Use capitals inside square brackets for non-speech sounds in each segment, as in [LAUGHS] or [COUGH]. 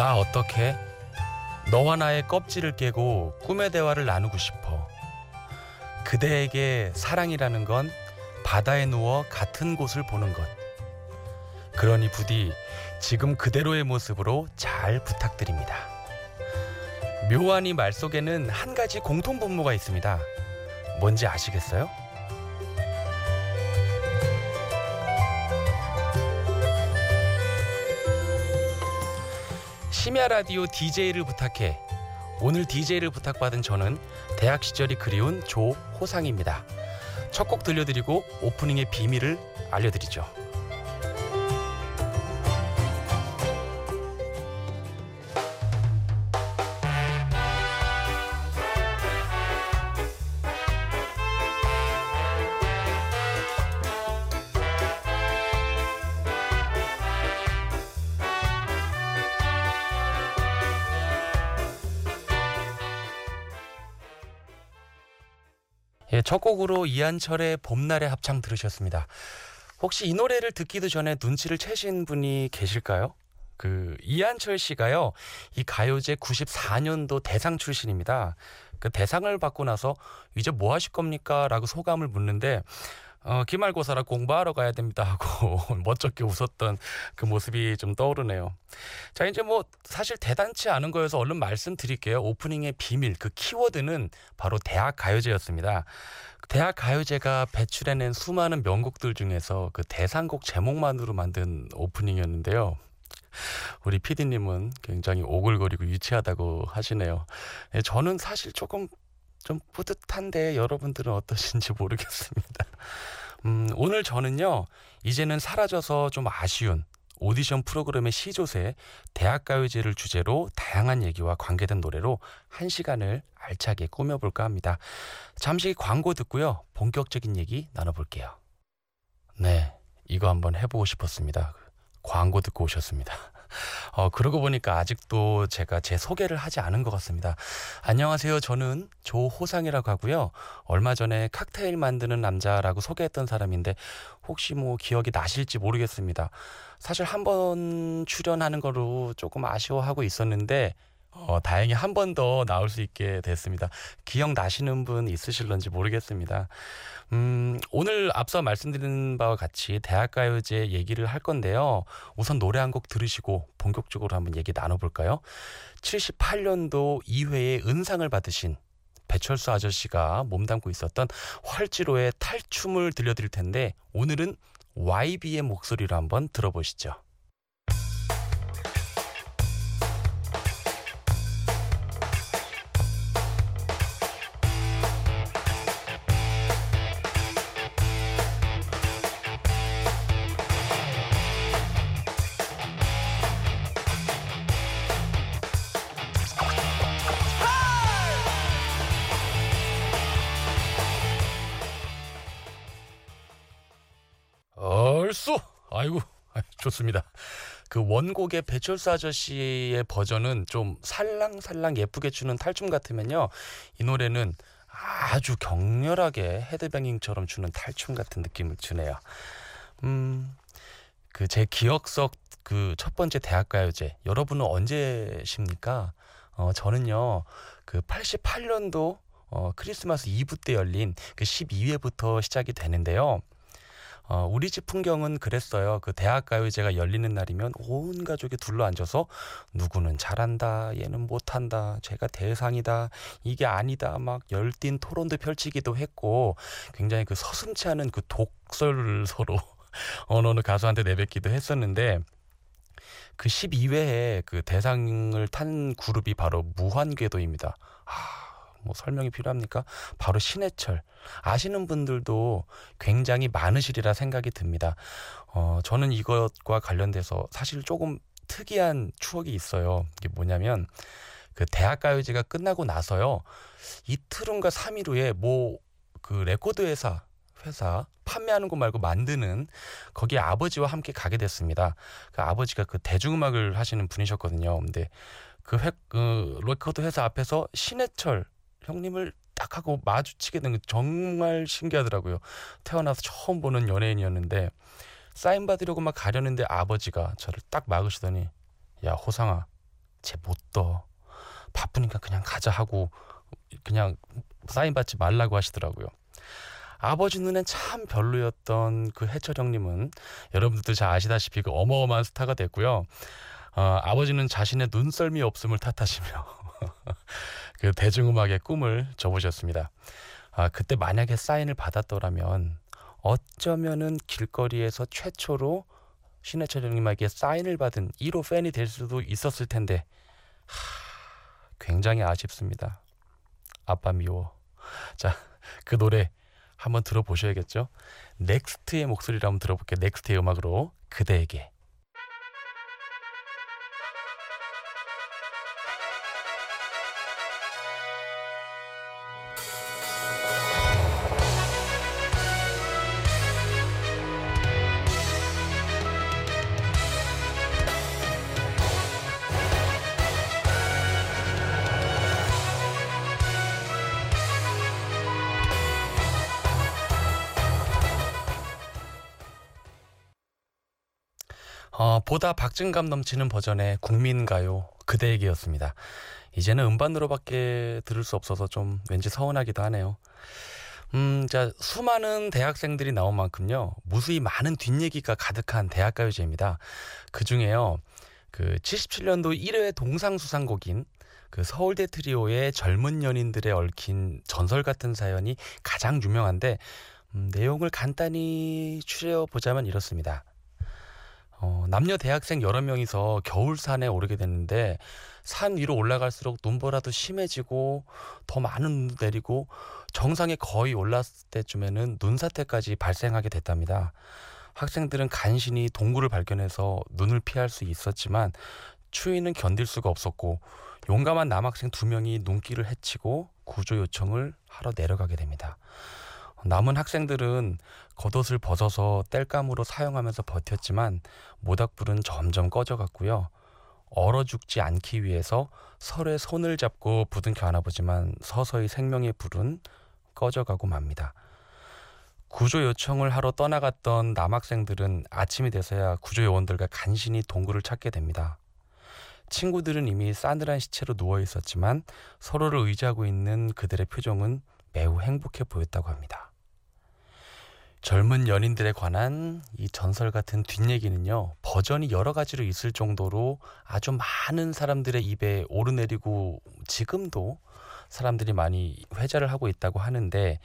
나 어떻게? 너와 나의 껍질을 깨고 꿈의 대화를 나누고 싶어. 그대에게 사랑이라는 건 바다에 누워 같은 곳을 보는 것. 그러니 부디 지금 그대로의 모습으로 잘 부탁드립니다. 묘한 이 말 속에는 한 가지 공통 분모가 있습니다. 뭔지 아시겠어요? 심야 라디오 DJ를 부탁해. 오늘 DJ를 부탁받은 저는 대학 시절이 그리운 조호상입니다. 첫 곡 들려드리고 오프닝의 비밀을 알려드리죠. 예, 첫 곡으로 이한철의 봄날의 합창 들으셨습니다. 혹시 이 노래를 듣기도 전에 눈치를 채신 분이 계실까요? 그 이한철 씨가요. 이 가요제 94년도 대상 출신입니다. 그 대상을 받고 나서 이제 뭐 하실 겁니까? 라고 소감을 묻는데 어, 기말고사라 공부하러 가야 됩니다 하고 [LAUGHS] 멋쩍게 웃었던 그 모습이 좀 떠오르네요. 자, 이제 뭐 사실 대단치 않은 거여서 얼른 말씀드릴게요. 오프닝의 비밀, 그 키워드는 바로 대학 가요제였습니다. 대학 가요제가 배출해낸 수많은 명곡들 중에서 그 대상곡 제목만으로 만든 오프닝이었는데요. 우리 피디님은 굉장히 오글거리고 유치하다고 하시네요. 예, 저는 사실 조금 좀 뿌듯한데 여러분들은 어떠신지 모르겠습니다. [LAUGHS] 음, 오늘 저는요, 이제는 사라져서 좀 아쉬운 오디션 프로그램의 시조새 대학가요제를 주제로 다양한 얘기와 관계된 노래로 한 시간을 알차게 꾸며볼까 합니다. 잠시 광고 듣고요. 본격적인 얘기 나눠볼게요. 네, 이거 한번 해보고 싶었습니다. 광고 듣고 오셨습니다. 어, 그러고 보니까 아직도 제가 제 소개를 하지 않은 것 같습니다. 안녕하세요. 저는 조호상이라고 하고요. 얼마 전에 칵테일 만드는 남자라고 소개했던 사람인데 혹시 뭐 기억이 나실지 모르겠습니다. 사실 한 번 출연하는 거로 조금 아쉬워하고 있었는데 어, 다행히 한 번 더 나올 수 있게 됐습니다. 기억 나시는 분 있으실런지 모르겠습니다. 음, 오늘 앞서 말씀드린 바와 같이 대학가요제 얘기를 할 건데요. 우선 노래 한 곡 들으시고 본격적으로 한번 얘기 나눠볼까요? 78년도 2회에 은상을 받으신 배철수 아저씨가 몸담고 있었던 활지로의 탈춤을 들려드릴 텐데 오늘은 YB의 목소리로 한번 들어보시죠. 좋습니다. 그 원곡의 배철수 아저씨의 버전은 좀 살랑살랑 예쁘게 추는 탈춤 같으면요. 이 노래는 아주 격렬하게 헤드뱅잉처럼 추는 탈춤 같은 느낌을 주네요. 음, 그 제 기억 속 그 첫 번째 대학가요제 여러분은 언제십니까? 어, 저는요 그 88년도 어, 크리스마스 이브 때 열린 그 12회부터 시작이 되는데요. 어, 우리 집 풍경은 그랬어요. 그 대학가요제가 열리는 날이면 온 가족이 둘러앉아서 누구는 잘한다, 얘는 못한다, 제가 대상이다, 이게 아니다, 막 열띤 토론도 펼치기도 했고 굉장히 그 서슴치 않은 그 독설을 서로 [LAUGHS] 어느 어느 가수한테 내뱉기도 했었는데 그 12회에 그 대상을 탄 그룹이 바로 무한궤도입니다. 아, 뭐 설명이 필요합니까? 바로 신해철. 아시는 분들도 굉장히 많으시리라 생각이 듭니다. 어, 저는 이것과 관련돼서 사실 조금 특이한 추억이 있어요. 이게 뭐냐면 그 대학가요제가 끝나고 나서요. 이틀인가 3일 후에 뭐 그 레코드 회사 회사 판매하는 거 말고 만드는 거기에 아버지와 함께 가게 됐습니다. 그 아버지가 그 대중음악을 하시는 분이셨거든요. 근데 그, 회, 그 레코드 회사 앞에서 신해철 형님을 딱 하고 마주치게 된 게 정말 신기하더라고요. 태어나서 처음 보는 연예인이었는데 사인 받으려고 막 가려는데 아버지가 저를 딱 막으시더니 야 호상아 쟤 못 떠. 바쁘니까 그냥 가자 하고 그냥 사인 받지 말라고 하시더라고요. 아버지 눈엔 참 별로였던 그 해철 형님은 여러분들도 잘 아시다시피 그 어마어마한 스타가 됐고요. 어, 아버지는 자신의 눈썰미 없음을 탓하시며 [LAUGHS] 그 대중음악의 꿈을 접으셨습니다. 아, 그때 만약에 사인을 받았더라면 어쩌면은 길거리에서 최초로 신해철 형님에게 사인을 받은 1호 팬이 될 수도 있었을 텐데 하, 굉장히 아쉽습니다. 아빠 미워. 자, 그 노래 한번 들어보셔야겠죠? NEXT의 목소리를 한번 들어볼게요. NEXT의 음악으로 그대에게. 보다 박진감 넘치는 버전의 국민가요 그대에게였습니다. 이제는 음반으로밖에 들을 수 없어서 좀 왠지 서운하기도 하네요. 음, 자, 수많은 대학생들이 나온 만큼요, 무수히 많은 뒷얘기가 가득한 대학가요제입니다. 그 중에요, 그 77년도 1회 동상수상곡인 그 서울대 트리오의 젊은 연인들의 얽힌 전설 같은 사연이 가장 유명한데, 음, 내용을 간단히 추려 보자면 이렇습니다. 어, 남녀 대학생 여러 명이서 겨울산에 오르게 됐는데 산 위로 올라갈수록 눈보라도 심해지고 더 많은 눈도 내리고 정상에 거의 올랐을 때쯤에는 눈사태까지 발생하게 됐답니다. 학생들은 간신히 동굴을 발견해서 눈을 피할 수 있었지만 추위는 견딜 수가 없었고 용감한 남학생 두 명이 눈길을 헤치고 구조 요청을 하러 내려가게 됩니다. 남은 학생들은 겉옷을 벗어서 땔감으로 사용하면서 버텼지만 모닥불은 점점 꺼져갔고요. 얼어 죽지 않기 위해서 서로의 손을 잡고 부둥켜 안아보지만 서서히 생명의 불은 꺼져가고 맙니다. 구조 요청을 하러 떠나갔던 남학생들은 아침이 돼서야 구조 요원들과 간신히 동굴을 찾게 됩니다. 친구들은 이미 싸늘한 시체로 누워 있었지만 서로를 의지하고 있는 그들의 표정은 매우 행복해 보였다고 합니다. 젊은 연인들에 관한 이 전설 같은 뒷얘기는요, 버전이 여러 가지로 있을 정도로 아주 많은 사람들의 입에 오르내리고 지금도 사람들이 많이 회자를 하고 있다고 하는데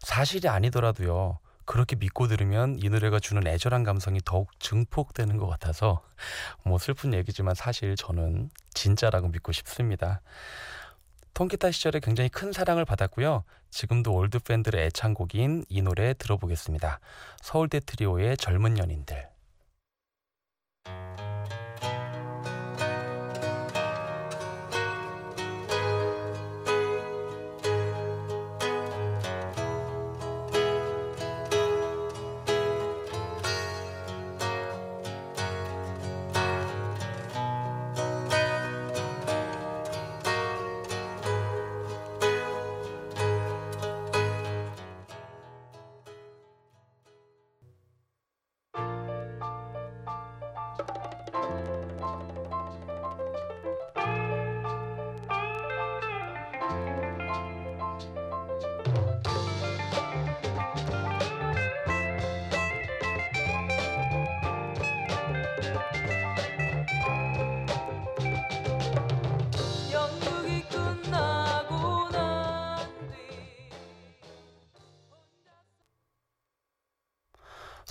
사실이 아니더라도요, 그렇게 믿고 들으면 이 노래가 주는 애절한 감성이 더욱 증폭되는 것 같아서 뭐 슬픈 얘기지만 사실 저는 진짜라고 믿고 싶습니다. 통기타 시절에 굉장히 큰 사랑을 받았고요. 지금도 올드 팬들의 애창곡인 이 노래 들어보겠습니다. 서울대 트리오의 젊은 연인들.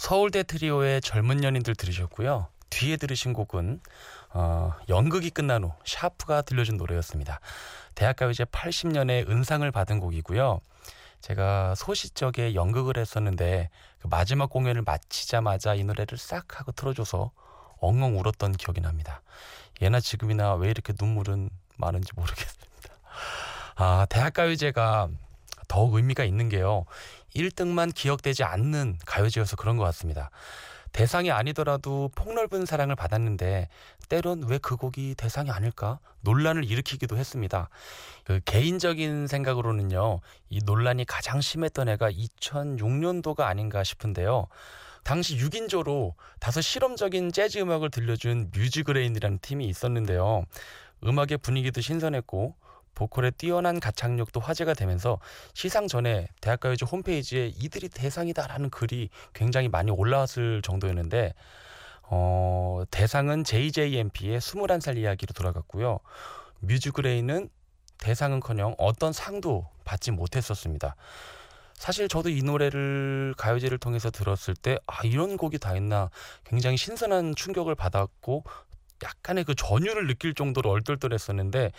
서울대 트리오의 젊은 연인들 들으셨고요. 뒤에 들으신 곡은 어, 연극이 끝난 후 샤프가 들려준 노래였습니다. 대학가요제 80년에 은상을 받은 곡이고요. 제가 소시적에 연극을 했었는데 그 마지막 공연을 마치자마자 이 노래를 싹 하고 틀어줘서 엉엉 울었던 기억이 납니다. 예나 지금이나 왜 이렇게 눈물은 많은지 모르겠습니다. 아, 대학가요제가 더욱 의미가 있는 게요. 1등만 기억되지 않는 가요제여서 그런 것 같습니다. 대상이 아니더라도 폭넓은 사랑을 받았는데 때론 왜 그 곡이 대상이 아닐까 논란을 일으키기도 했습니다. 그 개인적인 생각으로는요, 이 논란이 가장 심했던 해가 2006년도가 아닌가 싶은데요. 당시 6인조로 다소 실험적인 재즈 음악을 들려준 뮤즈그레인이라는 팀이 있었는데요. 음악의 분위기도 신선했고 보컬의 뛰어난 가창력도 화제가 되면서 시상 전에 대학가요제 홈페이지에 이들이 대상이다라는 글이 굉장히 많이 올라왔을 정도였는데 어, 대상은 JJMP의 21살 이야기로 돌아갔고요. 뮤직그레이는 대상은커녕 어떤 상도 받지 못했었습니다. 사실 저도 이 노래를 가요제를 통해서 들었을 때 아 이런 곡이 다 있나 굉장히 신선한 충격을 받았고 약간의 그 전율을 느낄 정도로 얼떨떨했었는데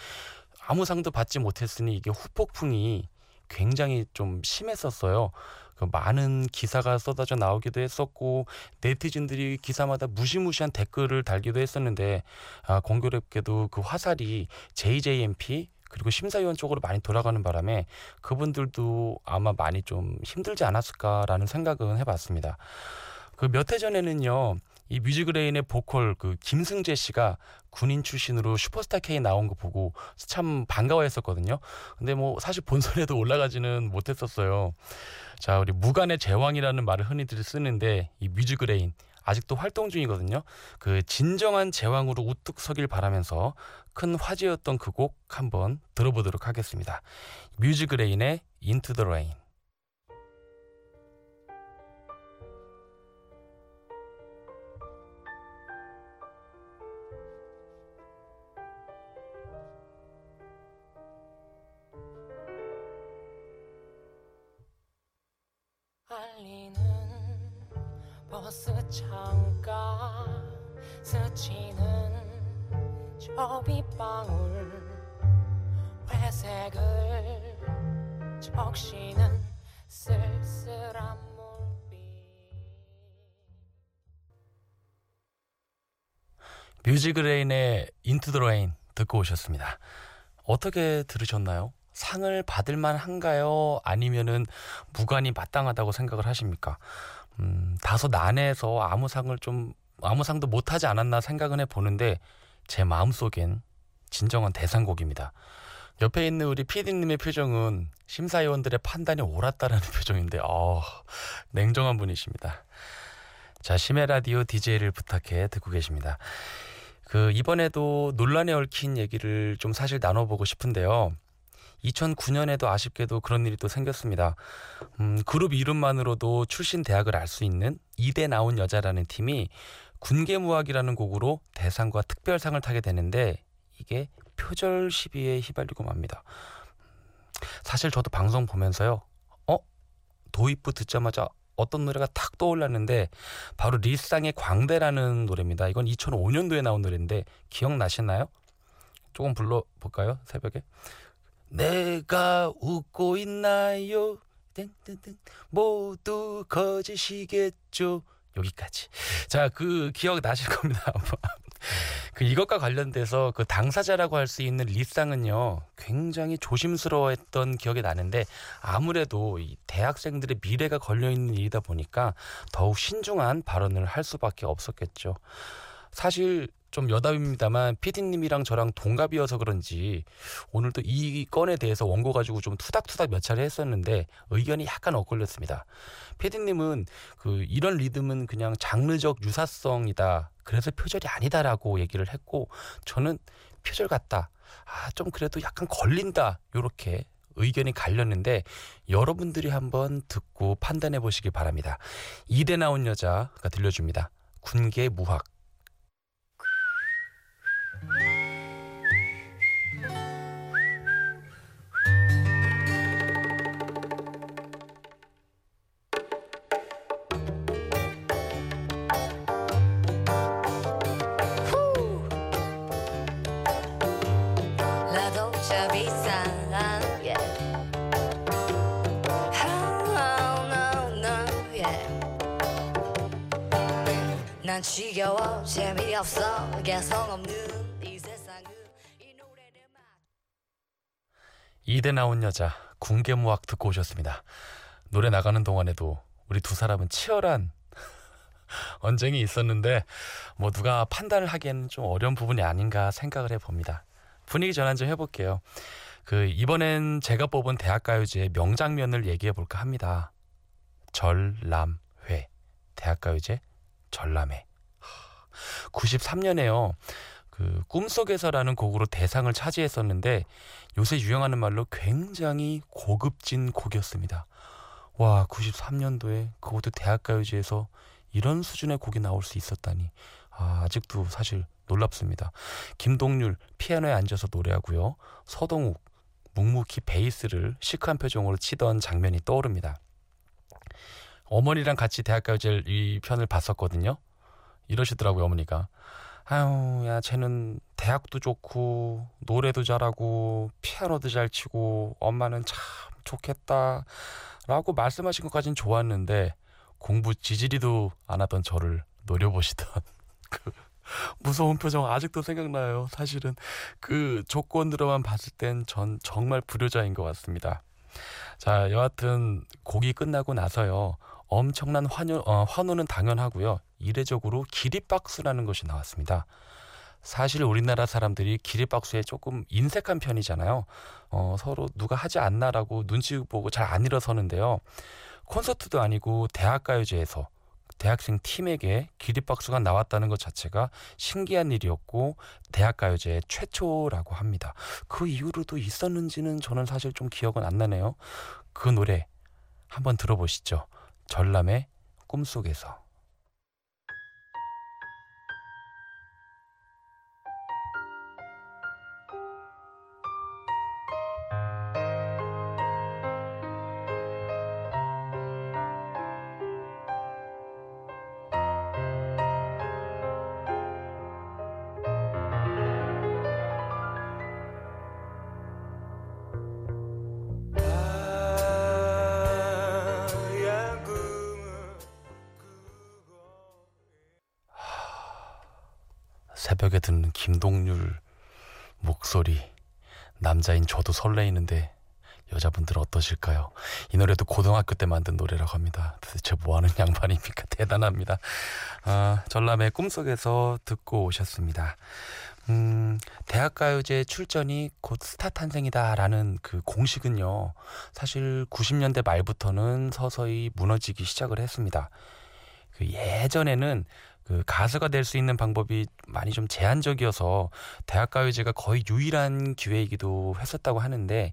아무 상도 받지 못했으니 이게 후폭풍이 굉장히 좀 심했었어요. 그 많은 기사가 쏟아져 나오기도 했었고 네티즌들이 기사마다 무시무시한 댓글을 달기도 했었는데 아, 공교롭게도 그 화살이 JJMP 그리고 심사위원 쪽으로 많이 돌아가는 바람에 그분들도 아마 많이 좀 힘들지 않았을까라는 생각은 해봤습니다. 그 몇 해 전에는요. 이 뮤즈그레인의 보컬 그 김승재 씨가 군인 출신으로 슈퍼스타 K 나온 거 보고 참 반가워했었거든요. 근데 뭐 사실 본선에도 올라가지는 못했었어요. 자, 우리 무관의 제왕이라는 말을 흔히들 쓰는데 이 뮤즈그레인 아직도 활동 중이거든요. 그 진정한 제왕으로 우뚝 서길 바라면서 큰 화제였던 그 곡 한번 들어보도록 하겠습니다. Into the Rain. 알리 저 빗방울 회색을 적시는 쓸쓸한 뮤즈그레인의 Into the Rain 듣고 오셨습니다. 어떻게 들으셨나요? 상을 받을 만 한가요? 아니면은 무관이 마땅하다고 생각을 하십니까? 음, 다소 난해해서 아무 상을 좀 아무 상도 못하지 않았나 생각은 해보는데 제 마음속엔 진정한 대상곡입니다. 옆에 있는 우리 피디님의 표정은 심사위원들의 판단이 옳았다라는 [LAUGHS] 표정인데 어, 냉정한 분이십니다. 자, 심해 라디오 DJ를 부탁해 듣고 계십니다. 그 이번에도 논란에 얽힌 얘기를 좀 사실 나눠보고 싶은데요. 2009년에도 아쉽게도 그런 일이 또 생겼습니다. 음, 그룹 이름만으로도 출신 대학을 알 수 있는 이대 나온 여자라는 팀이 군계무학이라는 곡으로 대상과 특별상을 타게 되는데 이게 표절 시비에 휘발리고 맙니다. 사실 저도 방송 보면서요. 어? 도입부 듣자마자 어떤 노래가 탁 떠올랐는데 바로 리쌍의 광대라는 노래입니다. 이건 2005년도에 나온 노래인데 기억나시나요? 조금 불러볼까요? 새벽에? 내가 웃고 있나요? 땡땡땡 모두 거짓이겠죠. 여기까지. 자, 그 기억 나실 겁니다. [LAUGHS] 그 이것과 관련돼서 그 당사자라고 할 수 있는 리쌍은요 굉장히 조심스러워했던 기억이 나는데 아무래도 이 대학생들의 미래가 걸려 있는 일이다 보니까 더욱 신중한 발언을 할 수밖에 없었겠죠. 사실 좀 여담입니다만 피디님이랑 저랑 동갑이어서 그런지 오늘도 이 건에 대해서 원고 가지고 좀 투닥투닥 몇 차례 했었는데 의견이 약간 엇갈렸습니다. 피디님은 그 이런 리듬은 그냥 장르적 유사성이다. 그래서 표절이 아니다라고 얘기를 했고 저는 표절 같다. 아, 좀 그래도 약간 걸린다. 요렇게 의견이 갈렸는데 여러분들이 한번 듣고 판단해 보시기 바랍니다. 이대 나온 여자가 들려줍니다. 군계 무학 난 지겨워. 재미없어. 개성 없는 이대 나온 여자 궁계무학 듣고 오셨습니다. 노래 나가는 동안에도 우리 두 사람은 치열한 [LAUGHS] 언쟁이 있었는데 뭐 누가 판단을 하기에는 좀 어려운 부분이 아닌가 생각을 해봅니다. 분위기 전환 좀 해볼게요. 그 이번엔 제가 뽑은 대학가요제의 명장면을 얘기해 볼까 합니다. 전람회 대학가요제 전람회 93년에요. 그 꿈속에서라는 곡으로 대상을 차지했었는데 요새 유행하는 말로 굉장히 고급진 곡이었습니다. 와, 93년도에 그것도 대학가요제에서 이런 수준의 곡이 나올 수 있었다니. 아, 아직도 사실 놀랍습니다. 김동률 피아노에 앉아서 노래하고요. 서동욱 묵묵히 베이스를 시크한 표정으로 치던 장면이 떠오릅니다. 어머니랑 같이 대학가요제 이 편을 봤었거든요. 이러시더라고요, 어머니가. 아유, 야, 쟤는 대학도 좋고, 노래도 잘하고, 피아노도 잘 치고, 엄마는 참 좋겠다. 라고 말씀하신 것까진 좋았는데, 공부 지지리도 안 하던 저를 노려보시던 [LAUGHS] 그 무서운 표정 아직도 생각나요. 사실은 그 조건으로만 봤을 땐 전 정말 불효자인 것 같습니다. 자, 여하튼 곡이 끝나고 나서요. 엄청난 환호, 어, 환호는 당연하고요. 이례적으로 기립박수라는 것이 나왔습니다. 사실 우리나라 사람들이 기립박수에 조금 인색한 편이잖아요. 어, 서로 누가 하지 않나라고 눈치 보고 잘 안 일어서는데요. 콘서트도 아니고 대학가요제에서 대학생 팀에게 기립박수가 나왔다는 것 자체가 신기한 일이었고 대학가요제 최초라고 합니다. 그 이후로도 있었는지는 저는 사실 좀 기억은 안 나네요. 그 노래 한번 들어보시죠. 전람의 꿈속에서. 새벽에 듣는 김동률 목소리 남자인 저도 설레이는데 여자분들은 어떠실까요? 이 노래도 고등학교 때 만든 노래라고 합니다. 도대체 뭐하는 [LAUGHS] 양반입니까? 대단합니다. 아, 전람의 꿈속에서 듣고 오셨습니다. 음, 대학가요제 출전이 곧 스타 탄생이다라는 그 공식은요, 사실 90년대 말부터는 서서히 무너지기 시작을 했습니다. 그 예전에는 그 가수가 될 수 있는 방법이 많이 좀 제한적이어서 대학가요제가 거의 유일한 기회이기도 했었다고 하는데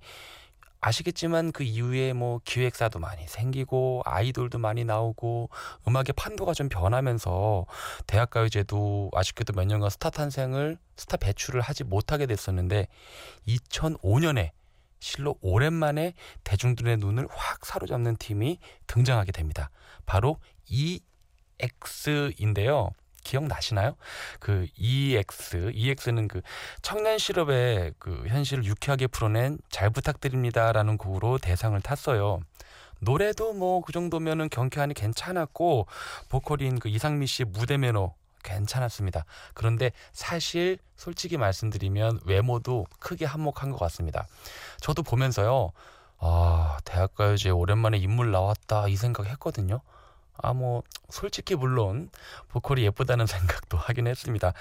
아시겠지만 그 이후에 뭐 기획사도 많이 생기고 아이돌도 많이 나오고 음악의 판도가 좀 변하면서 대학가요제도 아쉽게도 몇 년간 스타 탄생을 스타 배출을 하지 못하게 됐었는데 2005년에 실로 오랜만에 대중들의 눈을 확 사로잡는 팀이 등장하게 됩니다. 바로 EX인데요. 기억나시나요? 그 EX, EX는 그 청년 실업의 그 현실을 유쾌하게 풀어낸 잘 부탁드립니다라는 곡으로 대상을 탔어요. 노래도 뭐 그 정도면은 경쾌하니 괜찮았고 보컬인 그 이상미 씨의 무대 매너 괜찮았습니다. 그런데 사실 솔직히 말씀드리면 외모도 크게 한몫한 것 같습니다. 저도 보면서요. 아, 대학가요제 오랜만에 인물 나왔다 이 생각 했거든요. 아, 뭐, 솔직히 물론 보컬이 예쁘다는 [LAUGHS] 생각도 하긴 했습니다.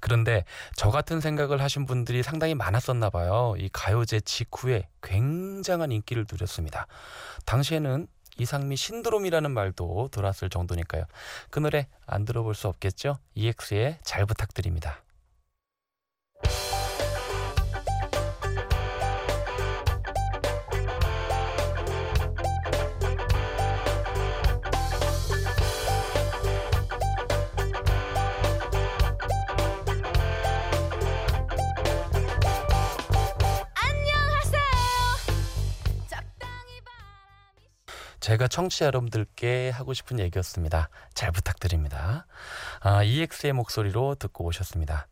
그런데 저 같은 생각을 하신 분들이 상당히 많았었나 봐요. 이 가요제 직후에 굉장한 인기를 누렸습니다. 당시에는 이상미 신드롬이라는 말도 돌았을 정도니까요. 그 노래 안 들어볼 수 없겠죠? EX의 잘 부탁드립니다. 제가 청취자 여러분들께 하고 싶은 얘기였습니다. 잘 부탁드립니다. 아, EX의 목소리로 듣고 오셨습니다.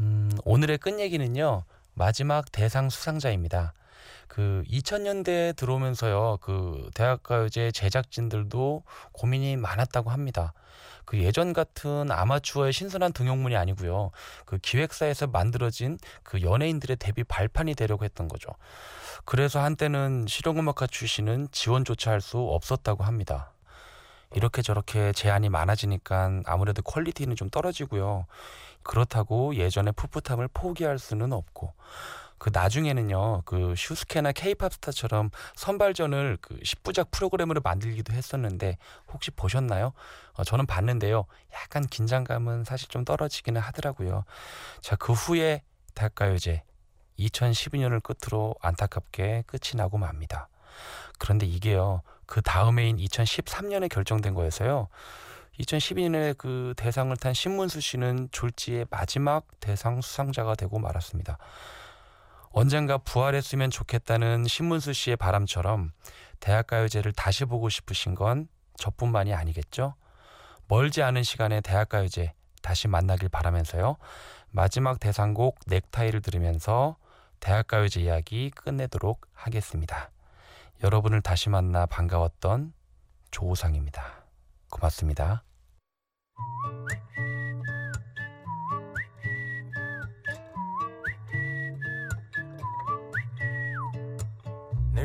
음, 오늘의 끝 얘기는요. 마지막 대상 수상자입니다. 그 2000년대에 들어오면서요. 그 대학가요제 제작진들도 고민이 많았다고 합니다. 그 예전 같은 아마추어의 신선한 등용문이 아니고요. 그 기획사에서 만들어진 그 연예인들의 데뷔 발판이 되려고 했던 거죠. 그래서 한때는 실용음악가 출신은 지원조차 할 수 없었다고 합니다. 이렇게 저렇게 제한이 많아지니까 아무래도 퀄리티는 좀 떨어지고요. 그렇다고 예전의 풋풋함을 포기할 수는 없고 그 나중에는요 그 슈스케나 케이팝 스타처럼 선발전을 그 10부작 프로그램으로 만들기도 했었는데 혹시 보셨나요? 어, 저는 봤는데요. 약간 긴장감은 사실 좀 떨어지기는 하더라고요. 자 그 후에 대학가요제? 2012년을 끝으로 안타깝게 끝이 나고 맙니다. 그런데 이게요 그 다음해인 2013년에 결정된 거여서요. 2012년에 그 대상을 탄 신문수 씨는 졸지의 마지막 대상 수상자가 되고 말았습니다. 언젠가 부활했으면 좋겠다는 신문수 씨의 바람처럼 대학가요제를 다시 보고 싶으신 건 저뿐만이 아니겠죠? 멀지 않은 시간에 대학가요제 다시 만나길 바라면서요. 마지막 대상곡 넥타이를 들으면서 대학가요제 이야기 끝내도록 하겠습니다. 여러분을 다시 만나 반가웠던 조우상입니다. 고맙습니다.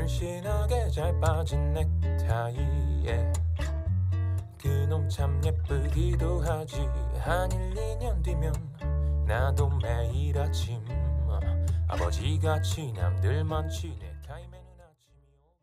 늘씬하게 잘 빠진 넥타이에 그놈 참 예쁘기도 하지. 한 1, 2년 뒤면 나도 매일 아침 아버지같이 남들만 치네